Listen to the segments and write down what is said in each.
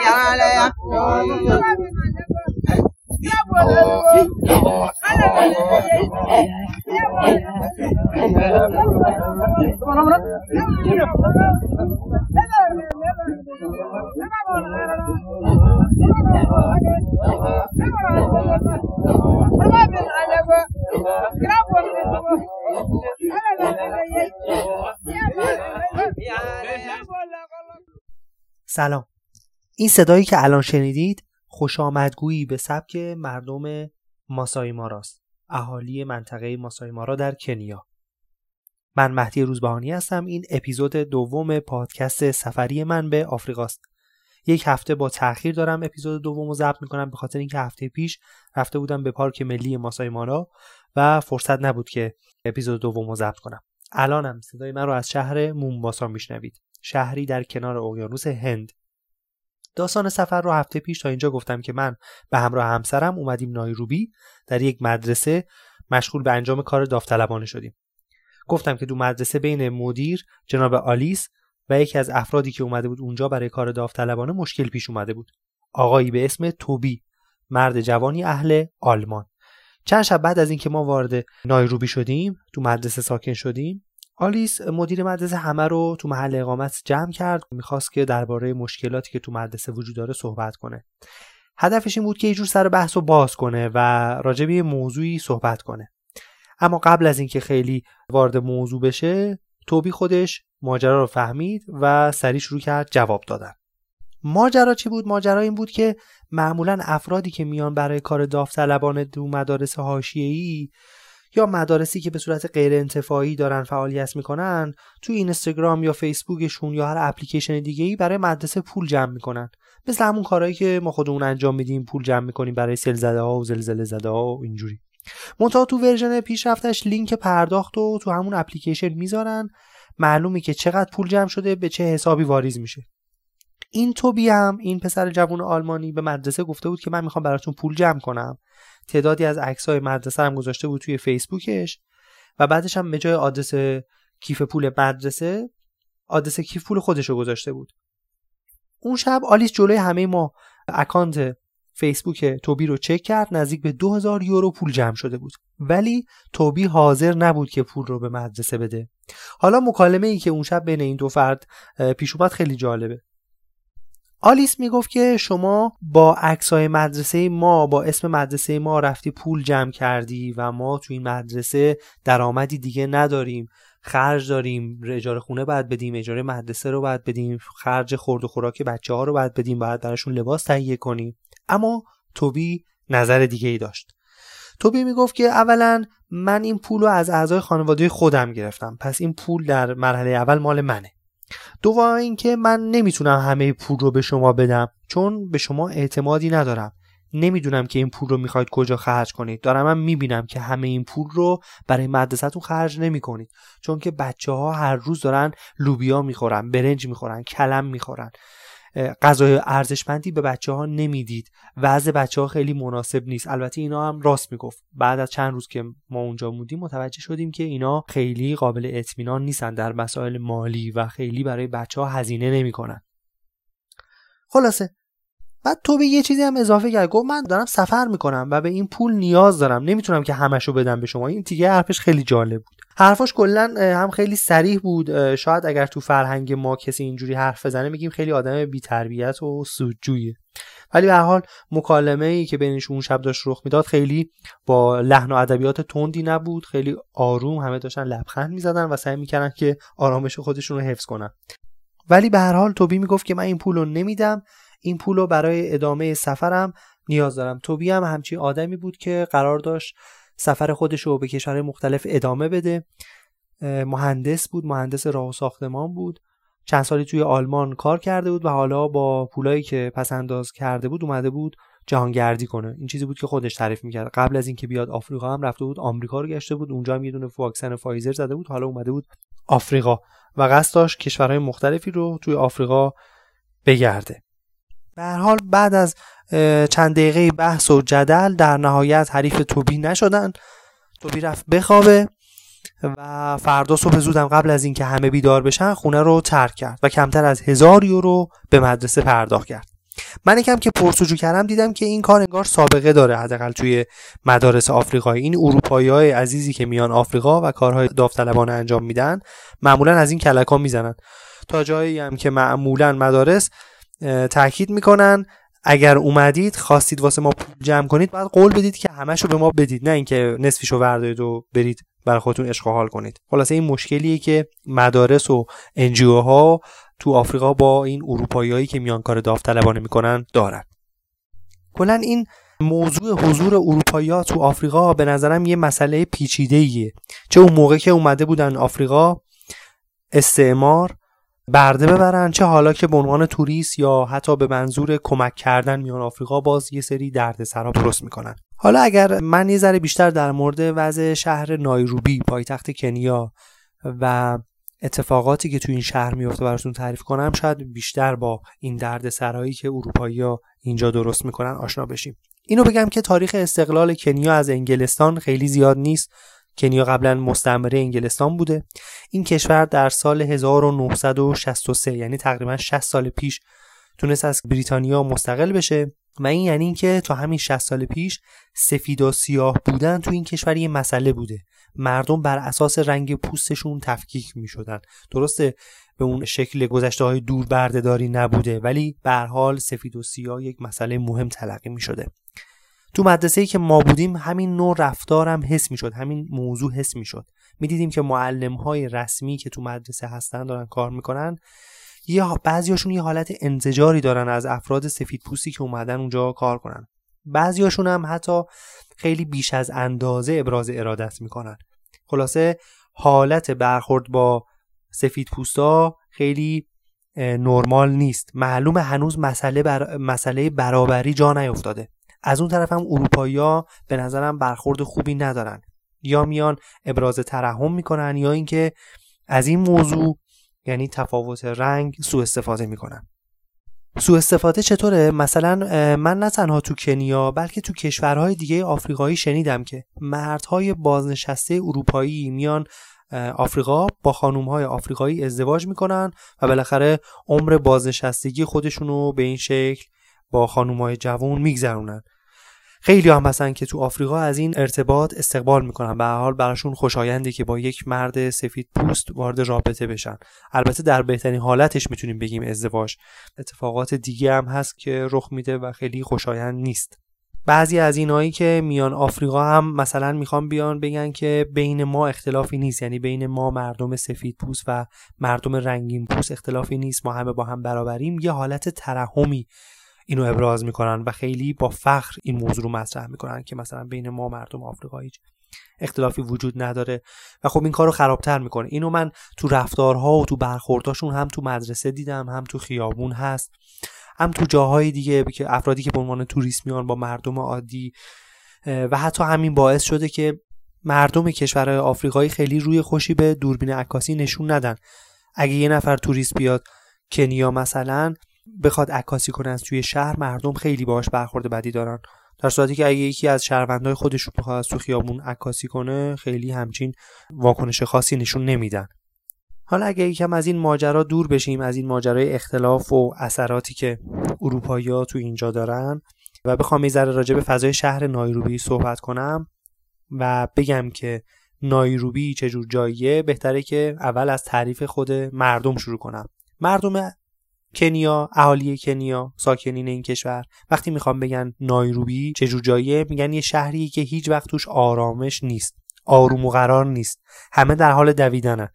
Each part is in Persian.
Yeah, سلام. این صدایی که الان شنیدید خوش آمدگویی به سبک مردم ماسای ماراست اهالی منطقه ماسای مارا در کنیا. من مهدی روزبهانی هستم. این اپیزود دوم پادکست سفری من به آفریقاست. یک هفته با تاخیر دارم اپیزود دوم رو ضبط می‌کنم به خاطر اینکه هفته پیش رفته بودم به پارک ملی ماسای مارا و فرصت نبود که اپیزود دوم رو ضبط کنم. الانم صدای من رو از شهر مومباسا میشنوید. شهری در کنار اقیانوس هند. داستان سفر رو هفته پیش تا اینجا گفتم که من به همراه همسرم اومدیم نایروبی در یک مدرسه مشغول به انجام کار داوطلبانه شدیم. گفتم که دو مدرسه بین مدیر جناب آلیس و یکی از افرادی که اومده بود اونجا برای کار داوطلبانه مشکل پیش اومده بود. آقایی به اسم توبی مرد جوانی اهل آلمان. چند شب بعد از اینکه ما وارد نایروبی شدیم تو مدرسه ساکن شدیم آلیس مدیر مدرسه همه رو تو محل اقامت جمع کرد. می‌خواست که درباره مشکلاتی که تو مدرسه وجود داره صحبت کنه. هدفش این بود که یه جور سر بحث رو باز کنه و راجع به موضوعی صحبت کنه. اما قبل از اینکه خیلی وارد موضوع بشه توبی خودش ماجرا رو فهمید و سریع شروع کرد جواب دادن. ماجرا چی بود؟ ماجرا این بود که معمولا افرادی که میان برای کار داوطلبانه تو مدارس حاشیه‌ای یا مدارسی که به صورت غیر انتفاعی دارن فعالیت می‌کنن تو اینستاگرام یا فیسبوکشون یا هر اپلیکیشن دیگه ای برای مدرسه پول جمع می‌کنن. مثل همون کارهایی که ما خودمون انجام میدیم پول جمع می‌کنیم برای سیل زده ها و زلزله زده ها و اینجوری. منتها تو version پیشرفتش لینک پرداخت و تو همون اپلیکیشن می‌ذارن. معلومه که چقدر پول جمع شده به چه حسابی واریز میشه. این توبی هم این پسر جوان آلمانی به مدرسه گفته بود که من می‌خوام براتون پول جمع کنم. تعدادی از عکس‌های مدرسه هم گذاشته بود توی فیسبوکش و بعدش هم به جای آدرس کیف پول مدرسه آدرس کیف پول خودش رو گذاشته بود. اون شب آلیس جلوی همه ما اکانت فیسبوک توبی رو چک کرد نزدیک به 2000 یورو پول جمع شده بود. ولی توبی حاضر نبود که پول رو به مدرسه بده. حالا مکالمه ای که اون شب بین این دو فرد پیش اومد خیلی جالبه. آلیس می‌گفت که شما با عکسای مدرسه ما با اسم مدرسه ما رفتی پول جمع کردی و ما تو این مدرسه درآمدی دیگه نداریم. خرج داریم اجاره خونه باید بدیم اجاره مدرسه رو باید بدیم خرج خورد و خوراک بچه ها رو باید بدیم باید براشون لباس تهیه کنیم. اما توبی نظر دیگه ای داشت. توبی می‌گفت که اولا من این پول رو از اعضای خانواده خودم گرفتم. پس این پول در مرحله اول مال منه. دوم اینکه من نمی‌تونم همه پول رو به شما بدم چون به شما اعتمادی ندارم. نمی‌دونم که این پول رو می‌خواید کجا خرج کنید. دارم من می‌بینم که همه این پول رو برای مدرسهتون خرج نمی کنید چون که بچه ها هر روز دارن لوبیا می‌خورن برنج می‌خورن کلم می‌خورن. غذای ارزشمندی به بچه ها نمی‌دید. وضع بچه ها خیلی مناسب نیست. البته اینا هم راست می‌گفت. بعد از چند روز که ما اونجا بودیم متوجه شدیم که اینا خیلی قابل اطمینان نیستن در مسائل مالی و خیلی برای بچه ها هزینه نمی‌کنن. خلاصه. بعد تو به یه چیزی هم اضافه کرد. گفت من دارم سفر می‌کنم و به این پول نیاز دارم. نمی‌تونم که همشو بدم به شما. این دیگه حرفش خیلی جالب بود. حرفاش کلا هم خیلی سریح بود. شاید اگر تو فرهنگ ما کسی اینجوری حرف بزنه میگیم خیلی آدم بی تربیت و سودجویه. ولی به حال مکالمه ای که بینش اون شب داشت رخ می‌داد خیلی با لحن و ادبیات تندی نبود. خیلی آروم همه داشتن لبخند می‌زدن و سعی می‌کردن که آرامش خودشون رو حفظ کنن. ولی به هر حال توبی می‌گفت که من این پول رو نمیدم. این پول رو برای ادامه سفرم نیاز دارم. توبی هم همچی آدمی بود که قرار داشت سفر خودش رو به کشورهای مختلف ادامه بده. مهندس بود مهندس راه و ساختمان بود. چند سالی توی آلمان کار کرده بود و حالا با پولایی که پس انداز کرده بود اومده بود جهانگردی کنه. این چیزی بود که خودش تعریف می‌کرد. قبل از اینکه بیاد آفریقا هم رفته بود آمریکا رو گشته بود. اونجا هم یه دونه واکسن فایزر زده بود. حالا اومده بود آفریقا. و قصد داشت کشورهای مختلفی رو توی آفریقا بگرده. به هر حال بعد از چند دقیقه بحث و جدل در نهایت حریف توبی نشدن. توبی رفت بخوابه و فردا صبح زودم قبل از اینکه همه بیدار بشن خونه رو ترک کرد و کمتر از هزار یورو به مدرسه پرداخت کرد. من یکم که پرسجو کردم دیدم که این کار انگار سابقه داره حداقل توی مدارس آفریقایی. این اروپایی های عزیزی که میان آفریقا و کارهای داوطلبانه انجام میدن معمولا از این کلک ها می‌زنن. تا جایی هم که معمولا مدارس تاکید می‌کنن. اگر اومدید خواستید واسه ما پول جمع کنید بعد قول بدید که همشو به ما بدید. نه اینکه نصفشو وردارید و برید برای خودتون عشق حال کنید. خلاصه این مشکلیه که مدارس و انجیو ها تو آفریقا با این اروپاییایی که میان کار داوطلبانه می‌کنن دارن. کلا این موضوع حضور اروپایی تو آفریقا به نظرم یه مسئله پیچیده ایه چه اون موقع که اومده بودن آفریقا استعمار برده ببرن چه حالا که به عنوان توریست یا حتی به منظور کمک کردن میان آفریقا باز یه سری دردسرا درست می‌کنن. حالا اگر من یه ذره بیشتر در مورد وضع شهر نایروبی پایتخت کنیا و اتفاقاتی که تو این شهر میفته براتون تعریف کنم شاید بیشتر با این درد سرایی که اروپایی ها اینجا درست می‌کنن آشنا بشیم. اینو بگم که تاریخ استقلال کنیا از انگلستان خیلی زیاد نیست. کنیا قبلا مستعمره انگلستان بوده. این کشور در سال 1963 یعنی تقریبا 60 سال پیش تونست از بریتانیا مستقل بشه و این یعنی اینکه تا همین 60 سال پیش سفید و سیاه بودن تو این کشور یه مسئله بوده. مردم بر اساس رنگ پوستشون تفکیک می شدن درسته؟ به اون شکل گذشته های دور بردهداری نبوده ولی به حال سفید و سیاه یک مسئله مهم تلقی می شده تو مدرسه ای که ما بودیم همین نوع رفتارم حس می شد همین موضوع حس می شد می دیدیم که معلم های رسمی که تو مدرسه هستن دارن کار می‌کنن یا بعضیاشون یه حالت انزجاری دارن از افراد سفید پوستی که اومدن اونجا کار کنن. بعضیاشون هم حتی خیلی بیش از اندازه ابراز ارادت می‌کنن. خلاصه حالت برخورد با سفید پوستا خیلی نرمال نیست. معلوم هنوز مسئله, بر... مسئله برابری جا نیفتاده. از اون طرف هم اروپایی به نظرم برخورد خوبی ندارن. یا میان ابراز ترحم می‌کنن یا اینکه از این موضوع یعنی تفاوت رنگ سوء استفاده می‌کنن. سوء استفاده چطوره؟ مثلا من نه تنها تو کنیا بلکه تو کشورهای دیگه آفریقایی شنیدم که مردهای بازنشسته اروپایی میان آفریقا با خانومهای آفریقایی ازدواج می‌کنن و بالاخره عمر بازنشستگی خودشونو به این شکل با خانومهای جوان میگذرونن. خیلی هم هستن که تو آفریقا از این ارتباط استقبال می‌کنن. به حال براشون خوشاینده که با یک مرد سفید پوست وارد رابطه بشن. البته در بهترین حالتش می‌تونیم بگیم ازدواج. اتفاقات دیگه هم هست که رخ میده و خیلی خوشایند نیست. بعضی از اینایی که میان آفریقا هم مثلا می‌خوان بیان بگن که بین ما اختلافی نیست. یعنی بین ما مردم سفید پوست و مردم رنگین پوست اختلافی نیست. ما همه با هم برابریم. یه حالت ترحمی اینو ابراز می‌کنن و خیلی با فخر این موضوع رو مطرح می‌کنن که مثلا بین ما مردم آفریقا هیچ اختلافی وجود نداره و خب این کار رو خرابتر می‌کنه. اینو من تو رفتارها و تو برخورداشون هم تو مدرسه دیدم هم تو خیابون هست هم تو جاهای دیگه که افرادی که به عنوان توریست میان با مردم عادی و حتی همین باعث شده که مردم کشورهای آفریقایی خیلی روی خوشی به دوربین عکاسی نشون ندن. اگه یه نفر توریست بیاد کنیا مثلا بخواد عکاسی کنه از توی شهر مردم خیلی باهاش برخورد بدی دارن. در صورتی که اگه یکی از شهروندهای خودشون بخواد از تو خیابون عکاسی کنه خیلی همچین واکنش خاصی نشون نمیدن. حالا اگه یکم از این ماجرا دور بشیم از این ماجرای اختلاف و اثراتی که اروپایی تو اینجا دارن و بخوام یه ذره راجع به فضای شهر نایروبی صحبت کنم و بگم که نایروبی چجور جاییه بهتره که اول از تعریف خود مردم شروع کنم. مردم کنیا اهالی کنیا ساکنین این کشور. وقتی می‌خوام بگن نایروبی چجور جاییه؟ میگن یه شهری که هیچ وقت توش آرامش نیست. آروم و قرار نیست. همه در حال دویدنه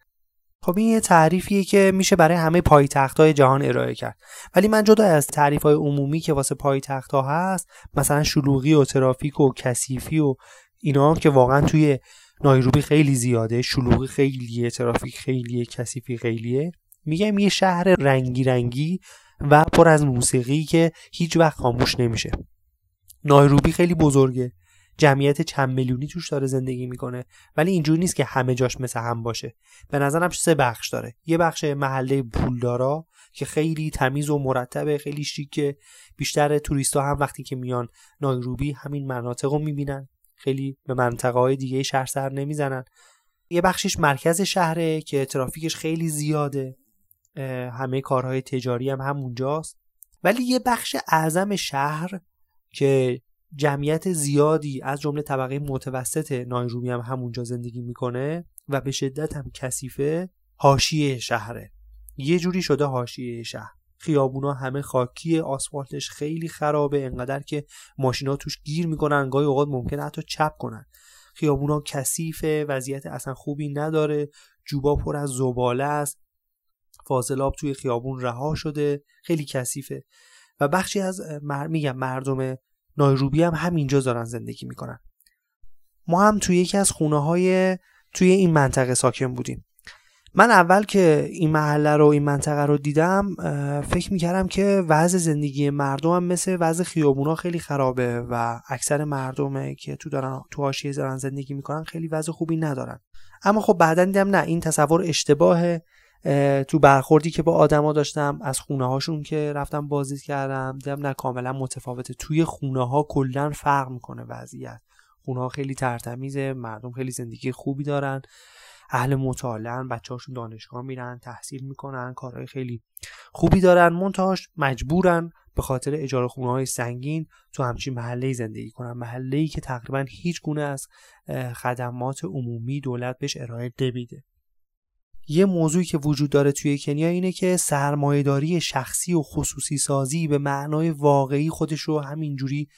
خب این یه تعریفیه که میشه برای همه پایتخت های جهان ارائه کرد. ولی من جدا از تعریف های عمومی که واسه پایتخت ها هست مثلا شلوغی و ترافیک و کثیفی و اینا که واقعا توی نایروبی خیلی زیاده شلوغی خیلیه ترافیک خیلیه کثیفی خیلیه. میگم یه شهر رنگی رنگی و پر از موسیقی که هیچ وقت خاموش نمیشه. نایروبی خیلی بزرگه. جمعیت چند میلیونی توش داره زندگی می‌کنه ولی اینجوری نیست که همه جاش مثل هم باشه. به نظرم سه بخش داره. یه بخش محله پولدارا که خیلی تمیز و مرتبه خیلی شیکه. بیشتر توریست ها هم وقتی که میان نایروبی همین مناطق رو می‌بینن. خیلی به منطقه های دیگه شهر سر نمی‌زنن. یه بخشش مرکز شهره که ترافیکش خیلی زیاده. همه کارهای تجاری هم همونجاست. ولی یه بخش اعظم شهر که جمعیت زیادی از جمله طبقه متوسط نایروبی هم همونجا زندگی می‌کنه و به شدت هم کثیفه حاشیه شهره. یه جوری شده حاشیه شهر. خیابونا همه خاکی آسفالتش خیلی خرابه انقدر که ماشینا توش گیر می‌کنن گاهی اوقات ممکنه حتی چپ کنن. خیابونا کثیفه وضعیت اصلا خوبی نداره جوبا پر از زباله است. فاضلاب توی خیابون رها شده. خیلی کثیفه. و بخشی از میگم مردم نایروبی هم همینجا دارن زندگی می‌کنن. ما هم توی یکی از خونه های توی این منطقه ساکن بودیم. من اول که این محله رو این منطقه رو دیدم فکر می‌کردم که وضع زندگی مردم هم مثل وضع خیابونا خیلی خرابه و اکثر مردمه که تو دارن تو حاشیه دارن زندگی می‌کنن خیلی وضع خوبی ندارن. اما خب بعدا دیدم نه این تصور اشتباهه. تو برخوردی که با آدما داشتم از خونه هاشون که رفتم بازدید کردم دیدم نه کاملا متفاوته. توی خونه ها کلا فرق می‌کنه وضعیت. خونه ها خیلی ترتمیزه مردم خیلی زندگی خوبی دارن. اهل مطالعه بچه‌هاشون دانشگاه میرن تحصیل می‌کنن کارهای خیلی خوبی دارن منتهاش مجبورن به خاطر اجاره خونه های سنگین تو همچین محله زندگی کنن. محله ای که تقریبا هیچ گونه از خدمات عمومی دولت بهش ارائه نمیده. یه موضوعی که وجود داره توی کنیا اینه که سرمایهداری شخصی و خصوصی سازی به معنای واقعی خودش رو همینجوری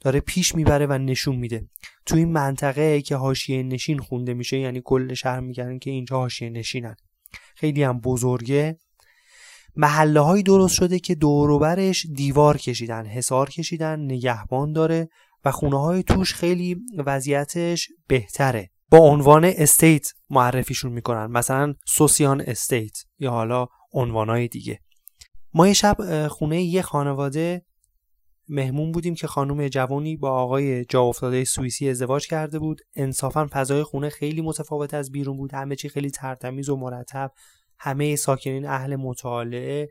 داره پیش می‌بره و نشون میده. توی این منطقه که حاشیه نشین خونده میشه یعنی کل شهر میگن که اینجا حاشیه نشینن. خیلی هم بزرگه. محله های درست شده که دوروبرش دیوار کشیدن حسار کشیدن نگهبان داره و خونه های توش خیلی وضعیتش بهتره. با عنوان استیت معرفیشون می‌کنن. مثلا سوسیان استیت یا حالا عنوانهای دیگه. ما یه شب خونه یه خانواده مهمون بودیم که خانم جوانی با آقای جا افتاده سوئیسی ازدواج کرده بود. انصافا فضای خونه خیلی متفاوت از بیرون بود. همه چی خیلی ترتمیز و مرتب. همه ساکنین اهل مطالعه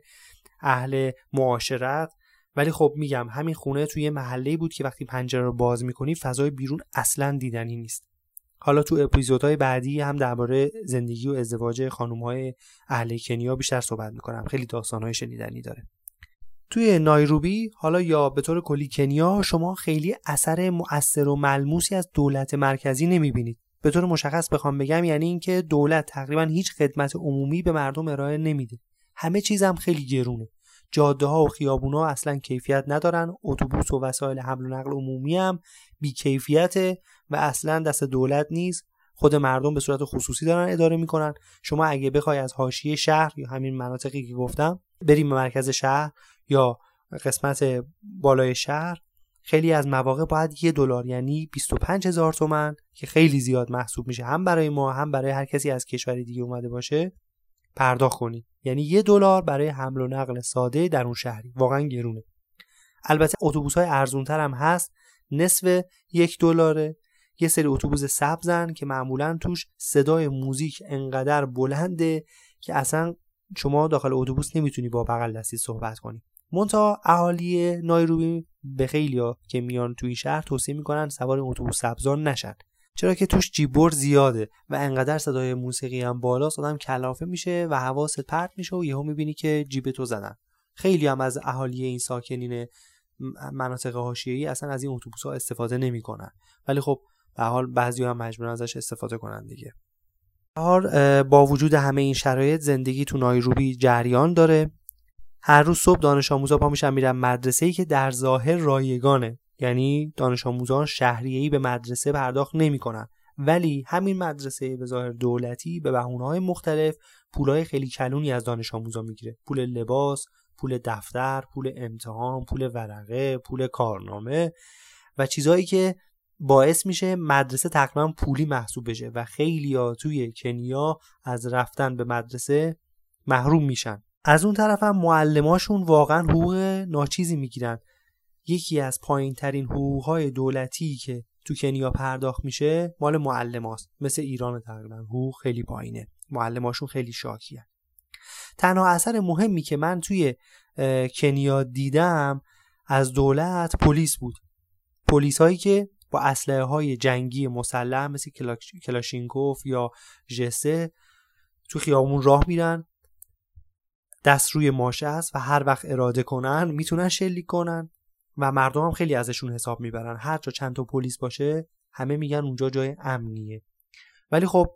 اهل معاشرت. ولی خب میگم همین خونه توی محله بود که وقتی پنجره رو باز می‌کنی فضای بیرون اصلا دیدنی نیست. حالا تو اپیزودهای بعدی هم درباره زندگی و ازدواج خانمهای اهل کنیا بیشتر صحبت می‌کنم. خیلی داستانهای شنیدنی داره. توی نایروبی حالا یا به طور کلی کنیا شما خیلی اثر مؤثر و ملموسی از دولت مرکزی نمی‌بینید. به طور مشخص بخوام بگم یعنی اینکه دولت تقریبا هیچ خدمت عمومی به مردم ارائه نمیده. همه چیزم خیلی گرونه. جاده ها و خیابونا اصلا کیفیت ندارن. اتوبوس و وسایل حمل و نقل عمومی هم بیکیفیته. و اصلا دست دولت نیست خود مردم به صورت خصوصی دارن اداره می‌کنن. شما اگه بخوای از حاشیه شهر یا همین مناطقی که گفتم بریم به مرکز شهر یا قسمت بالای شهر خیلی از مواقع باید یه دلار یعنی 25 هزار تومن که خیلی زیاد محسوب میشه هم برای ما هم برای هر کسی از کشور دیگه اومده باشه پرداخت کنی. یعنی یه دلار برای حمل و نقل ساده در اون شهری. واقعا گرونه. البته اتوبوس های ارزون هم هست. نصف یک دلاره. یه سری اتوبوس سبزن که معمولا توش صدای موزیک انقدر بلنده که اصلا شما داخل اتوبوس نمی‌تونی با بغل دستی صحبت کنی. مونتا اهالی نایروبی به خیلیا که میان توی شهر توصیه می‌کنن سوار اتوبوس سبزان نشن. چرا که توش جیبور زیاده و انقدر صدای موسیقی هم بالاست آدم کلافه میشه و حواست پرت میشه و یهو می‌بینی که جیب تو زدن. خیلی هم از اهالی این ساکنین مناطق حاشیه‌ای اصلا از این اتوبوس ها استفاده نمی‌کنن. ولی خب به حال بعضی هم مجبورن ازش استفاده کنن دیگه. با وجود همه این شرایط زندگی تو نایروبی جریان داره. هر روز صبح دانش آموزا پا میشن میرن مدرسه ای که در ظاهر رایگانه. یعنی دانش آموزان شهریه‌ای به مدرسه پرداخت نمی‌کنن. ولی همین مدرسه به ظاهر دولتی به های مختلف پولای خیلی کلونی از دانش آموزا می‌گیره. پول لباس پول دفتر پول امتحان پول ورقه پول کارنامه و چیزهایی که باعث میشه مدرسه تقریبا پولی محسوب بشه و خیلی ها توی کنیا از رفتن به مدرسه محروم میشن. از اون طرف هم معلماشون واقعا حقوق ناچیزی می‌گیرن. یکی از پایین ترین حقوقهای دولتی که تو کنیا پرداخت میشه مال معلماست. مثل ایران تقریبا حقوق خیلی پایینه. معلماشون خیلی شاکیه. تنها اثر مهمی که من توی کنیا دیدم از دولت پلیس بود. پلیس هایی که با اسلحه های جنگی مسلح مثل کلاشینکوف یا جسه تو خیابون راه میرن دست روی ماشه است و هر وقت اراده کنن می‌تونن شلیک کنن و مردم هم خیلی ازشون حساب می‌برن. هر جا چند تا پلیس باشه همه میگن اونجا جای امنیه. ولی خب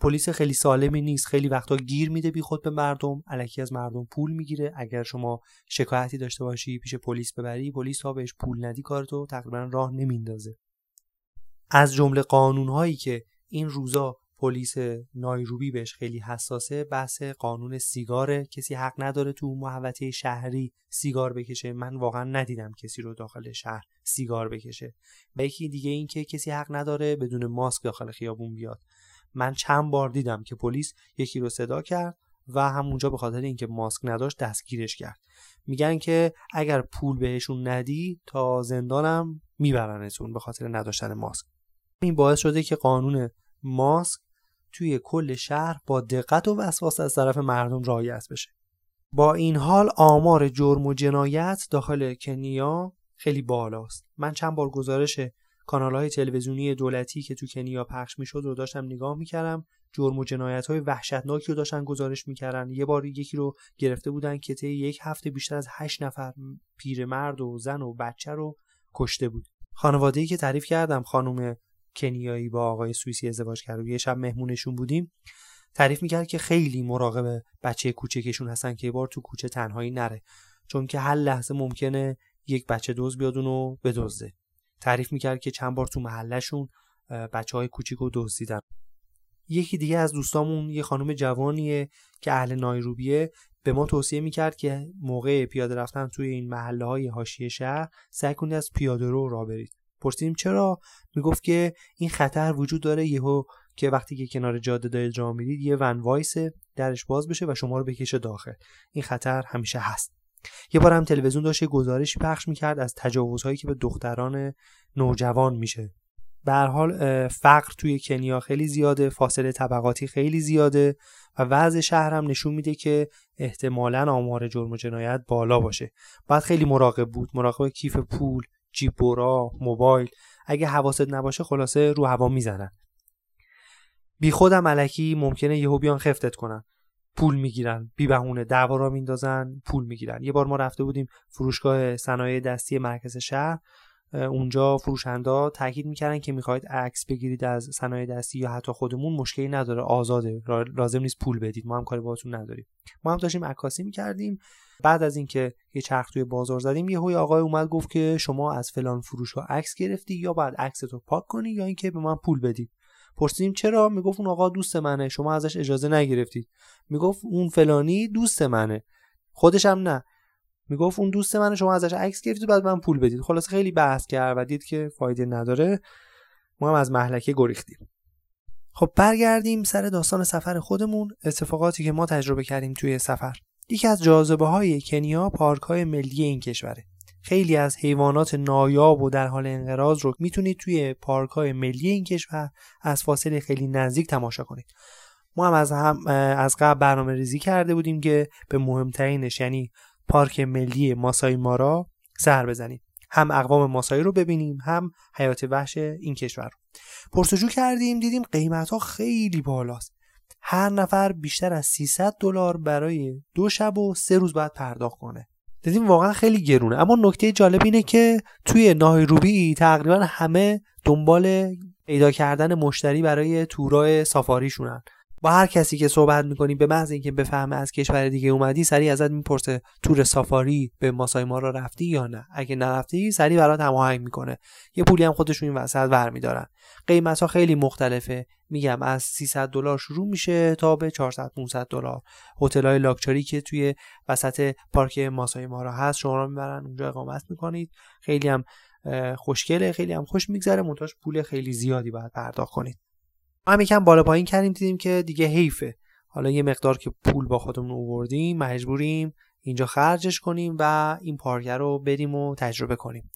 پلیس خیلی سالمی نیست. خیلی وقتا گیر میده بی خود به مردم. علکی از مردم پول می‌گیره. اگر شما شکایتی داشته باشی پیش پلیس ببری. پلیس ها بهش پول ندی کارتو تقریبا راه نمیندازه. از جمله قانون هایی که این روزا پلیس نایروبی بهش خیلی حساسه بحث قانون سیگاره کسی حق نداره تو محوطه شهری سیگار بکشه. من واقعا ندیدم کسی رو داخل شهر سیگار بکشه. و یکی دیگه این که کسی حق نداره بدون ماسک داخل خیابون بیاد. من چند بار دیدم که پلیس یکی رو صدا کرد و همونجا به خاطر اینکه ماسک نداشت دستگیرش کرد. میگن که اگر پول بهشون ندی تا زندانم میبرنتون به خاطر نداشتن ماسک. این باعث شده که قانون ماسک توی کل شهر با دقت و وسواس از طرف مردم رعایت بشه. با این حال آمار جرم و جنایت داخل کنیا خیلی بالاست. من چند بار گزارش کانال های تلویزیونی دولتی که تو کنیا پخش می‌شد رو داشتم نگاه می‌کردم. جرم و جنایت های وحشتناکی رو داشتن گزارش می‌کردن. یه بار یکی رو گرفته بودن که طی یک هفته بیشتر از هشت نفر پیرمرد و زن و بچه رو کشته بود. خانواده ای که تعریف کردم خانم کنیایی با آقای سوئیسی ازدواج کرد و یه شب مهمونشون بودیم. تعریف می‌کرد که خیلی مراقب بچه کوچکشون هستن که یه بار تو کوچه تنهایی نره. چون که هر لحظه ممکنه یک بچه دوز بیاد اونو بدزده. تعریف می‌کرد که چند بار تو محلشون بچه های کوچیک رو دزدیدن. یکی دیگه از دوستامون یه خانم جوانیه که اهل نایروبیه به ما توصیه می‌کرد که موقع پیاده رفتن توی این محله های حاشیه شهر سعی کنید از پیاده رو را برید. پرسیدیم چرا؟ می‌گفت که این خطر وجود داره یهو که وقتی که کنار جاده دارید راه میرید یه ون وایس درش باز بشه و شما رو بکشه داخل. این خطر همیشه هست. یه بار هم تلویزیون داشت گزارشی پخش می‌کرد از تجاوزهایی که به دختران نوجوان میشه. به حال فقر توی کنیا خیلی زیاده فاصله طبقاتی خیلی زیاده و وضع شهر هم نشون میده که احتمالا آمار جرم و جنایت بالا باشه. باید خیلی مراقب بود مراقب کیف پول جیب برا موبایل. اگه حواست نباشه خلاصه رو هوا می‌زنن. بی خودم علکی ممکنه یهو بیان خفتت کنن. پول می‌گیرن بی بهونه دعوا را میندازن پول می‌گیرن. یه بار ما رفته بودیم فروشگاه صنایع دستی مرکز شهر اونجا فروشنده تاکید می‌کردن که می‌خواید عکس بگیرید از صنایع دستی یا حتی خودمون مشکلی نداره. آزاده. لازم نیست پول بدید. ما هم کاری باهاتون نداریم. ما هم داشتیم عکاسی می‌کردیم. بعد از اینکه یه چرخ توی بازار زدیم یه هوی آقای اومد گفت که شما از فلان فروشگاه عکس گرفتی یا بعد عکستو پاک کنی یا اینکه به من پول بدی پرسیدیم چرا؟ می‌گفت اون آقا دوست منه. شما ازش اجازه نگرفتید. می‌گفت اون فلانی دوست منه. خودش هم نه. می‌گفت اون دوست منه شما ازش عکس گرفتید بعد من پول بدید. خلاص خیلی بحث کرد و دید که فایده نداره. ما هم از محلکه گریختیم. خب برگردیم سر داستان سفر خودمون. اتفاقاتی که ما تجربه کردیم توی سفر. یکی از جاذبه های کنیا پارک های ملی این کشوره. خیلی از حیوانات نایاب و در حال انقراض رو می‌تونید توی پارک های ملی این کشور از فاصله خیلی نزدیک تماشا کنید. ما هم از هم از قبل برنامه ریزی کرده بودیم که به مهمترینش یعنی پارک ملی ماسای مارا سر بزنیم. هم اقوام ماسایی رو ببینیم هم حیات وحش این کشور رو. پرسجو کردیم دیدیم قیمت ها خیلی بالاست. هر نفر بیشتر از 300 دلار برای دو شب و سه روز باید پرداخت کنه. دیدیم واقعا خیلی گرونه. اما نکته جالب اینه که توی نایروبی تقریبا همه دنبال پیدا کردن مشتری برای تورای سافاریشونن با هر کسی که صحبت می‌کنی به محض اینکه بفهمه از کشور دیگه اومدی سریع ازت می‌پرسه تور سافاری به ماسای مارا رفتی یا نه؟ اگه نرفتی سریع برات هماهنگ می‌کنه. یه پولی هم خودشون این وسط برمیدارن. قیمت ها خیلی مختلفه. میگم از 300 دلار شروع میشه تا به 400 500 دلار. هتل های لاکچری که توی وسط پارک ماسای مارا هست شما رو می‌برن اونجا اقامت می‌کنید. خیلی هم خوشگله خیلی هم خوش میگذره. منتاش پول خیلی زیادی باید پرداخت کنید. ما هم یکم بالا پایین کردیم دیدیم که دیگه حیفه. حالا یه مقدار که پول با خودمون اووردیم مجبوریم اینجا خرجش کنیم و این پارکر رو بریم و تجربه کنیم.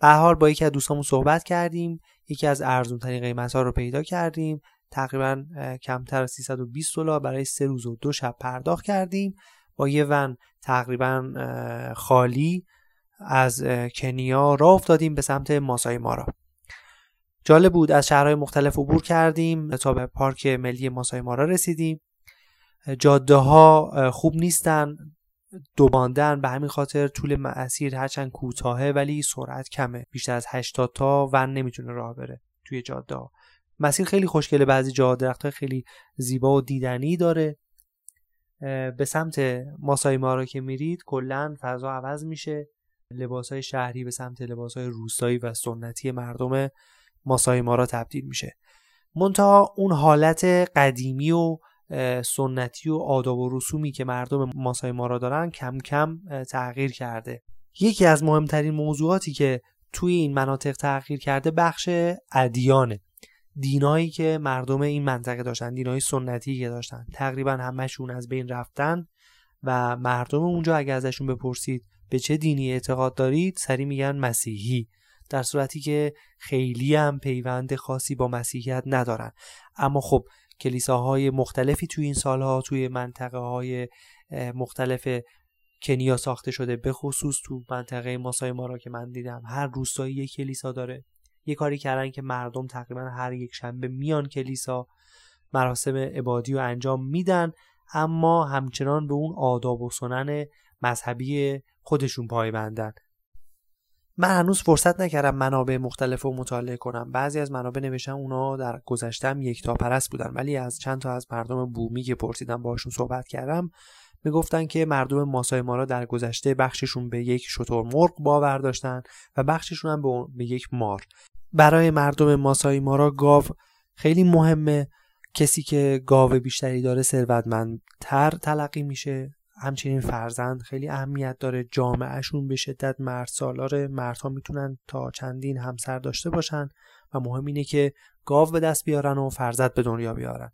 به حال با یکی از دوستامون صحبت کردیم یکی از ارزون ترین قیمت ها رو پیدا کردیم. تقریبا کمتر از 320 دلار برای سه روز و دو شب پرداخت کردیم. با یه ون تقریبا خالی از کنیا راه افتادیم به سمت ماسای مارا. جالب بود از شهرهای مختلف عبور کردیم تا به پارک ملی ماسای مارا رسیدیم. جاده ها خوب نیستن دوباندن. به همین خاطر طول مسیر هرچند کوتاهه ولی سرعت کمه. بیشتر از 80 تا ون نمی‌تونه راه بره توی جاده ها مسیر خیلی خوشگله. بعضی جا درخت خیلی زیبا و دیدنی داره. به سمت ماسای مارا که میرید کلا فضا عوض میشه. لباس های شهری به سمت لباس های روستایی و سنتی مردم ماسای مارا تبدیل میشه. منتها اون حالت قدیمی و سنتی و آداب و رسومی که مردم ماسای مارا دارن کم کم تغییر کرده. یکی از مهمترین موضوعاتی که توی این مناطق تغییر کرده بخش ادیانه. دینایی که مردم این منطقه داشتن دینای سنتی که داشتن. تقریبا همشون از بین رفتن و مردم اونجا اگر ازشون بپرسید به چه دینی اعتقاد دارید سری میگن مسیحی. در صورتی که خیلی هم پیوند خاصی با مسیحیت ندارن. اما خب کلیساهای مختلفی توی این سالها توی منطقه های مختلف کنیا ساخته شده به خصوص تو منطقه ماسای مارا که من دیدم. هر روستایی یک کلیسا داره. یه کاری کردن که مردم تقریبا هر یک شنبه میان کلیسا مراسم عبادی رو انجام میدن اما همچنان به اون آداب و سنن مذهبی خودشون پایبندن. من هنوز فرصت نکردم منابع مختلف رو مطالعه کنم. بعضی از منابع نوشتم اونا در گذشتم یک تا پرست بودن. ولی از چند تا از مردم بومی که پرسیدم باشون صحبت کردم می‌گفتن که مردم ماسای مارا در گذشته بخششون به یک شتر مرغ باور داشتن و بخششون هم به یک مار. برای مردم ماسای مارا گاو خیلی مهمه. کسی که گاو بیشتری داره ثروتمندتر تلقی میشه. همچنین فرزند خیلی اهمیت داره. جامعهشون به شدت مرد سالاره. مردها می‌تونن تا چندین همسر داشته باشن و مهم اینه که گاو به دست بیارن و فرزند به دنیا بیارن.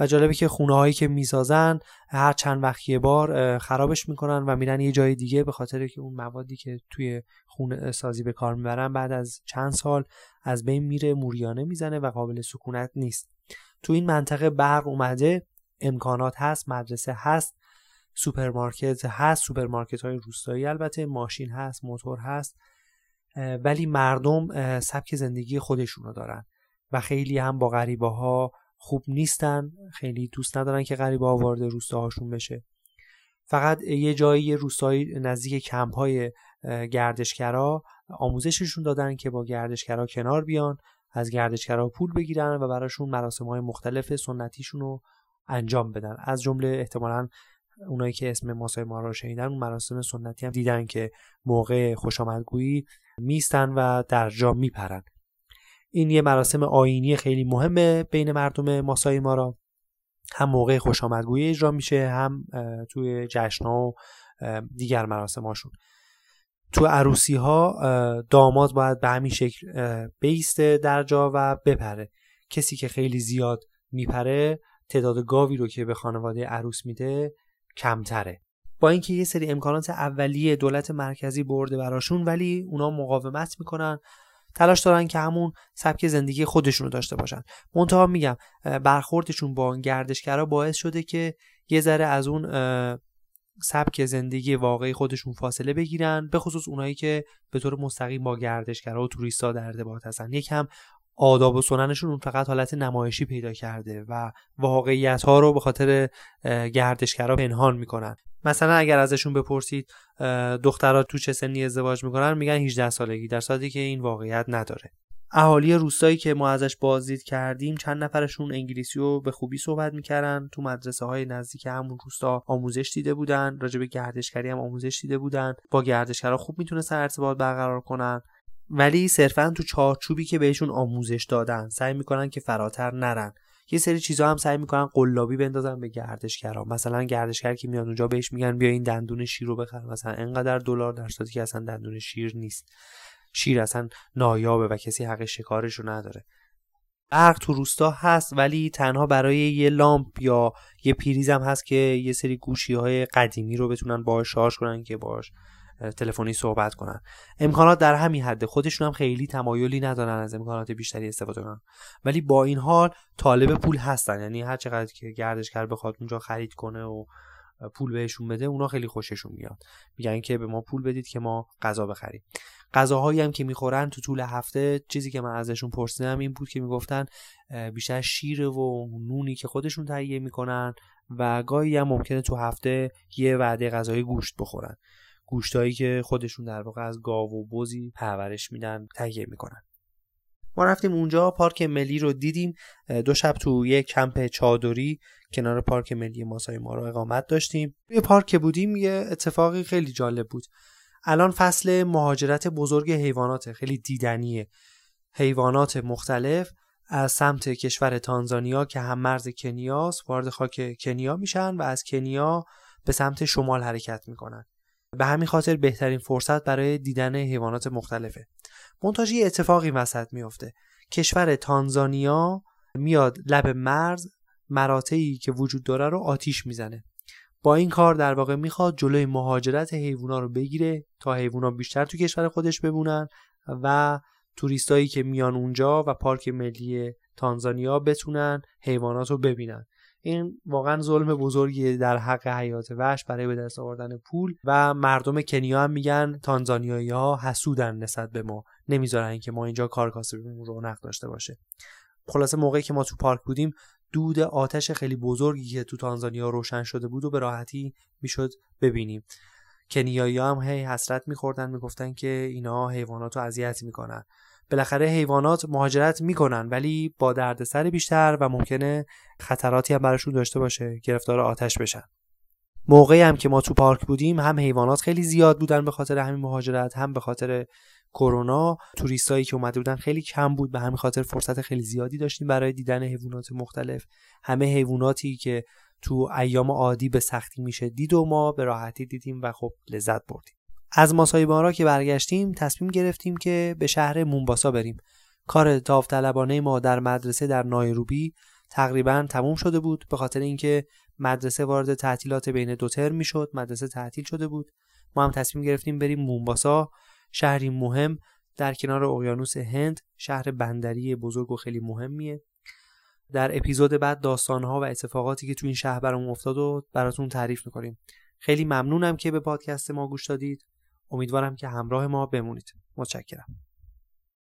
و جالبه که خونه هایی که می‌سازن هر چند وقت یه بار خرابش می‌کنن و میرن یه جای دیگه به خاطر که اون موادی که توی خونه سازی به کار می‌برن بعد از چند سال از بین میره موریانه می‌زنه و قابل سکونت نیست. تو این منطقه برق اومده امکانات هست مدرسه هست سوپرمارکت هست سوپرمارکت های روستایی البته ماشین هست موتور هست ولی مردم سبک زندگی خودشونو دارن و خیلی هم با غریبه ها خوب نیستن خیلی دوست ندارن که غریبه ها وارد روستاهاشون بشه. فقط یه جایی روستایی نزدیک کمپ های گردشگرا آموزششون دادن که با گردشگرا کنار بیان از گردشگرا پول بگیرن و براشون مراسم های مختلف سنتیشون رو انجام بدن. از جمله احتمالا اونایی که اسم ماسای ما رو شنیدن اون مراسم سنتی هم دیدن که موقع خوش آمدگویی میستن و در جا میپرن. این یه مراسم آینی خیلی مهمه بین مردم ماسای مارا هم موقع خوش آمدگویی اجرا میشه هم توی جشن و دیگر مراسم هاشون تو عروسی ها داماد باید به همین شکل بیسته در جا و بپره. کسی که خیلی زیاد میپره تعداد گاوی رو که به خانواده عروس میده کمتره. با اینکه یه سری امکانات اولیه دولت مرکزی برده براشون ولی اونا مقاومت می‌کنن تلاش دارن که همون سبک زندگی خودشون رو داشته باشن. منتها میگم برخوردشون با گردشگرا باعث شده که یه ذره از اون سبک زندگی واقعی خودشون فاصله بگیرن به خصوص اونایی که به طور مستقیم با گردشگرا و توریستا در ارتباط هستن. یکم آداب و سننشون اون فقط حالت نمایشی پیدا کرده و واقعیت ها رو به خاطر گردشگرا پنهان می‌کنن. مثلا اگر ازشون بپرسید دخترها تو چه سنی ازدواج می‌کنن میگن 18 سالگی در صورتی که این واقعیت نداره. اهالی روستایی که ما ازش بازدید کردیم چند نفرشون انگلیسی رو به خوبی صحبت می‌کردن. تو مدرسه های نزدیک همون روستا آموزش دیده بودن راجع به گردشگری هم آموزش دیده بودن. با گردشگرا خوب می‌تونستن ارتباط برقرار کنن. ولی صرفا تو چارچوبی که بهشون آموزش دادن سعی می‌کنن که فراتر نرن. یه سری چیزا هم سعی می‌کنن قلابی بندازن به گردشگرا مثلا گردشگر که میاد اونجا بهش میگن بیا این دندون شیر رو بخر. مثلا انقدر دلار در صورتی که اصلا دندون شیر نیست. شیر اصلا نایابه و کسی حق شکارش رو نداره. برق تو روستا هست ولی تنها برای یه لامپ یا یه پریز هم هست که یه سری گوشی های قدیمی رو بتونن باهاش شارژ کنن که باش تلفنی صحبت کنن. امکانات در همین حد خودشون هم خیلی تمایلی ندارن از امکانات بیشتری استفاده کنن. ولی با این حال طالب پول هستن. یعنی هر چقدر که گردشگر بخواد اونجا خرید کنه و پول بهشون بده اونا خیلی خوششون میاد. میگن که به ما پول بدید که ما غذا بخریم. غذاهایی هم که می‌خورن تو طول هفته چیزی که من ازشون پرسیدم این بود که می‌گفتن بیشتر شیر و نونی که خودشون تهیه می‌کنن و گاهی هم ممکنه تو هفته یه وعده غذای گوشت بخورن. گوشتایی که خودشون در واقع از گاو و بزی پرورش میدن تهیه می‌کنن. ما رفتیم اونجا پارک ملی رو دیدیم. دو شب تو یک کمپ چادری کنار پارک ملی ماسای ما رو اقامت داشتیم. توی پارک بودیم یه اتفاقی خیلی جالب بود. الان فصل مهاجرت بزرگ حیوانات خیلی دیدنیه. حیوانات مختلف از سمت کشور تانزانیا که هم مرز کنیاست وارد خاک کنیا میشن و از کنیا به سمت شمال حرکت می‌کنن. به همین خاطر بهترین فرصت برای دیدن حیوانات مختلفه. منتاجی اتفاقی وسط میفته کشور تانزانیا میاد لب مرز مراتعی که وجود داره رو آتیش می‌زنه. با این کار در واقع می‌خواد جلوی مهاجرت حیوونا رو بگیره تا حیوونا بیشتر تو کشور خودش بمونن و توریستایی که میان اونجا و پارک ملی تانزانیا بتونن حیوانات رو ببینن. این واقعا ظلم بزرگی در حق حیات وحش برای به دست آوردن پول و مردم کنیا هم میگن تانزانیایی ها حسودن نسبت به ما. نمی‌ذارن که ما اینجا کارکاسبمون رونق داشته باشه. خلاصه موقعی که ما تو پارک بودیم دود آتش خیلی بزرگی که تو تانزانیا روشن شده بود و به راحتی می‌شد ببینیم. کنیایی هم هی حسرت میخوردن می‌گفتن که اینا حیوانات رو اذیت می‌کنن. بالاخره حیوانات مهاجرت می‌کنن ولی با دردسر بیشتر و ممکنه خطراتی هم براشون داشته باشه گرفتار آتش بشن. موقعی هم که ما تو پارک بودیم هم حیوانات خیلی زیاد بودن به خاطر همین مهاجرت هم به خاطر کرونا. توریستایی که اومده بودن خیلی کم بود به همین خاطر فرصت خیلی زیادی داشتیم برای دیدن حیوانات مختلف. همه حیواناتی که تو ایام عادی به سختی میشه دید و ما به راحتی دیدیم و خب لذت بردیم. از ماسای بارا که برگشتیم تصمیم گرفتیم که به شهر مونباسا بریم. کار داوطلبانه ما در مدرسه در نایروبی تقریبا تموم شده بود. به خاطر اینکه مدرسه وارد تعطیلات بین دو ترم می‌شد مدرسه تعطیل شده بود. ما هم تصمیم گرفتیم بریم مونباسا شهری مهم در کنار اقیانوس هند شهر بندری بزرگ و خیلی مهمیه. در اپیزود بعد داستانها و اتفاقاتی که تو این شهر برامون افتاد و براتون تعریف می‌کنیم. خیلی ممنونم که به پادکست ما گوش دادید. امیدوارم که همراه ما بمونید. متشکرم.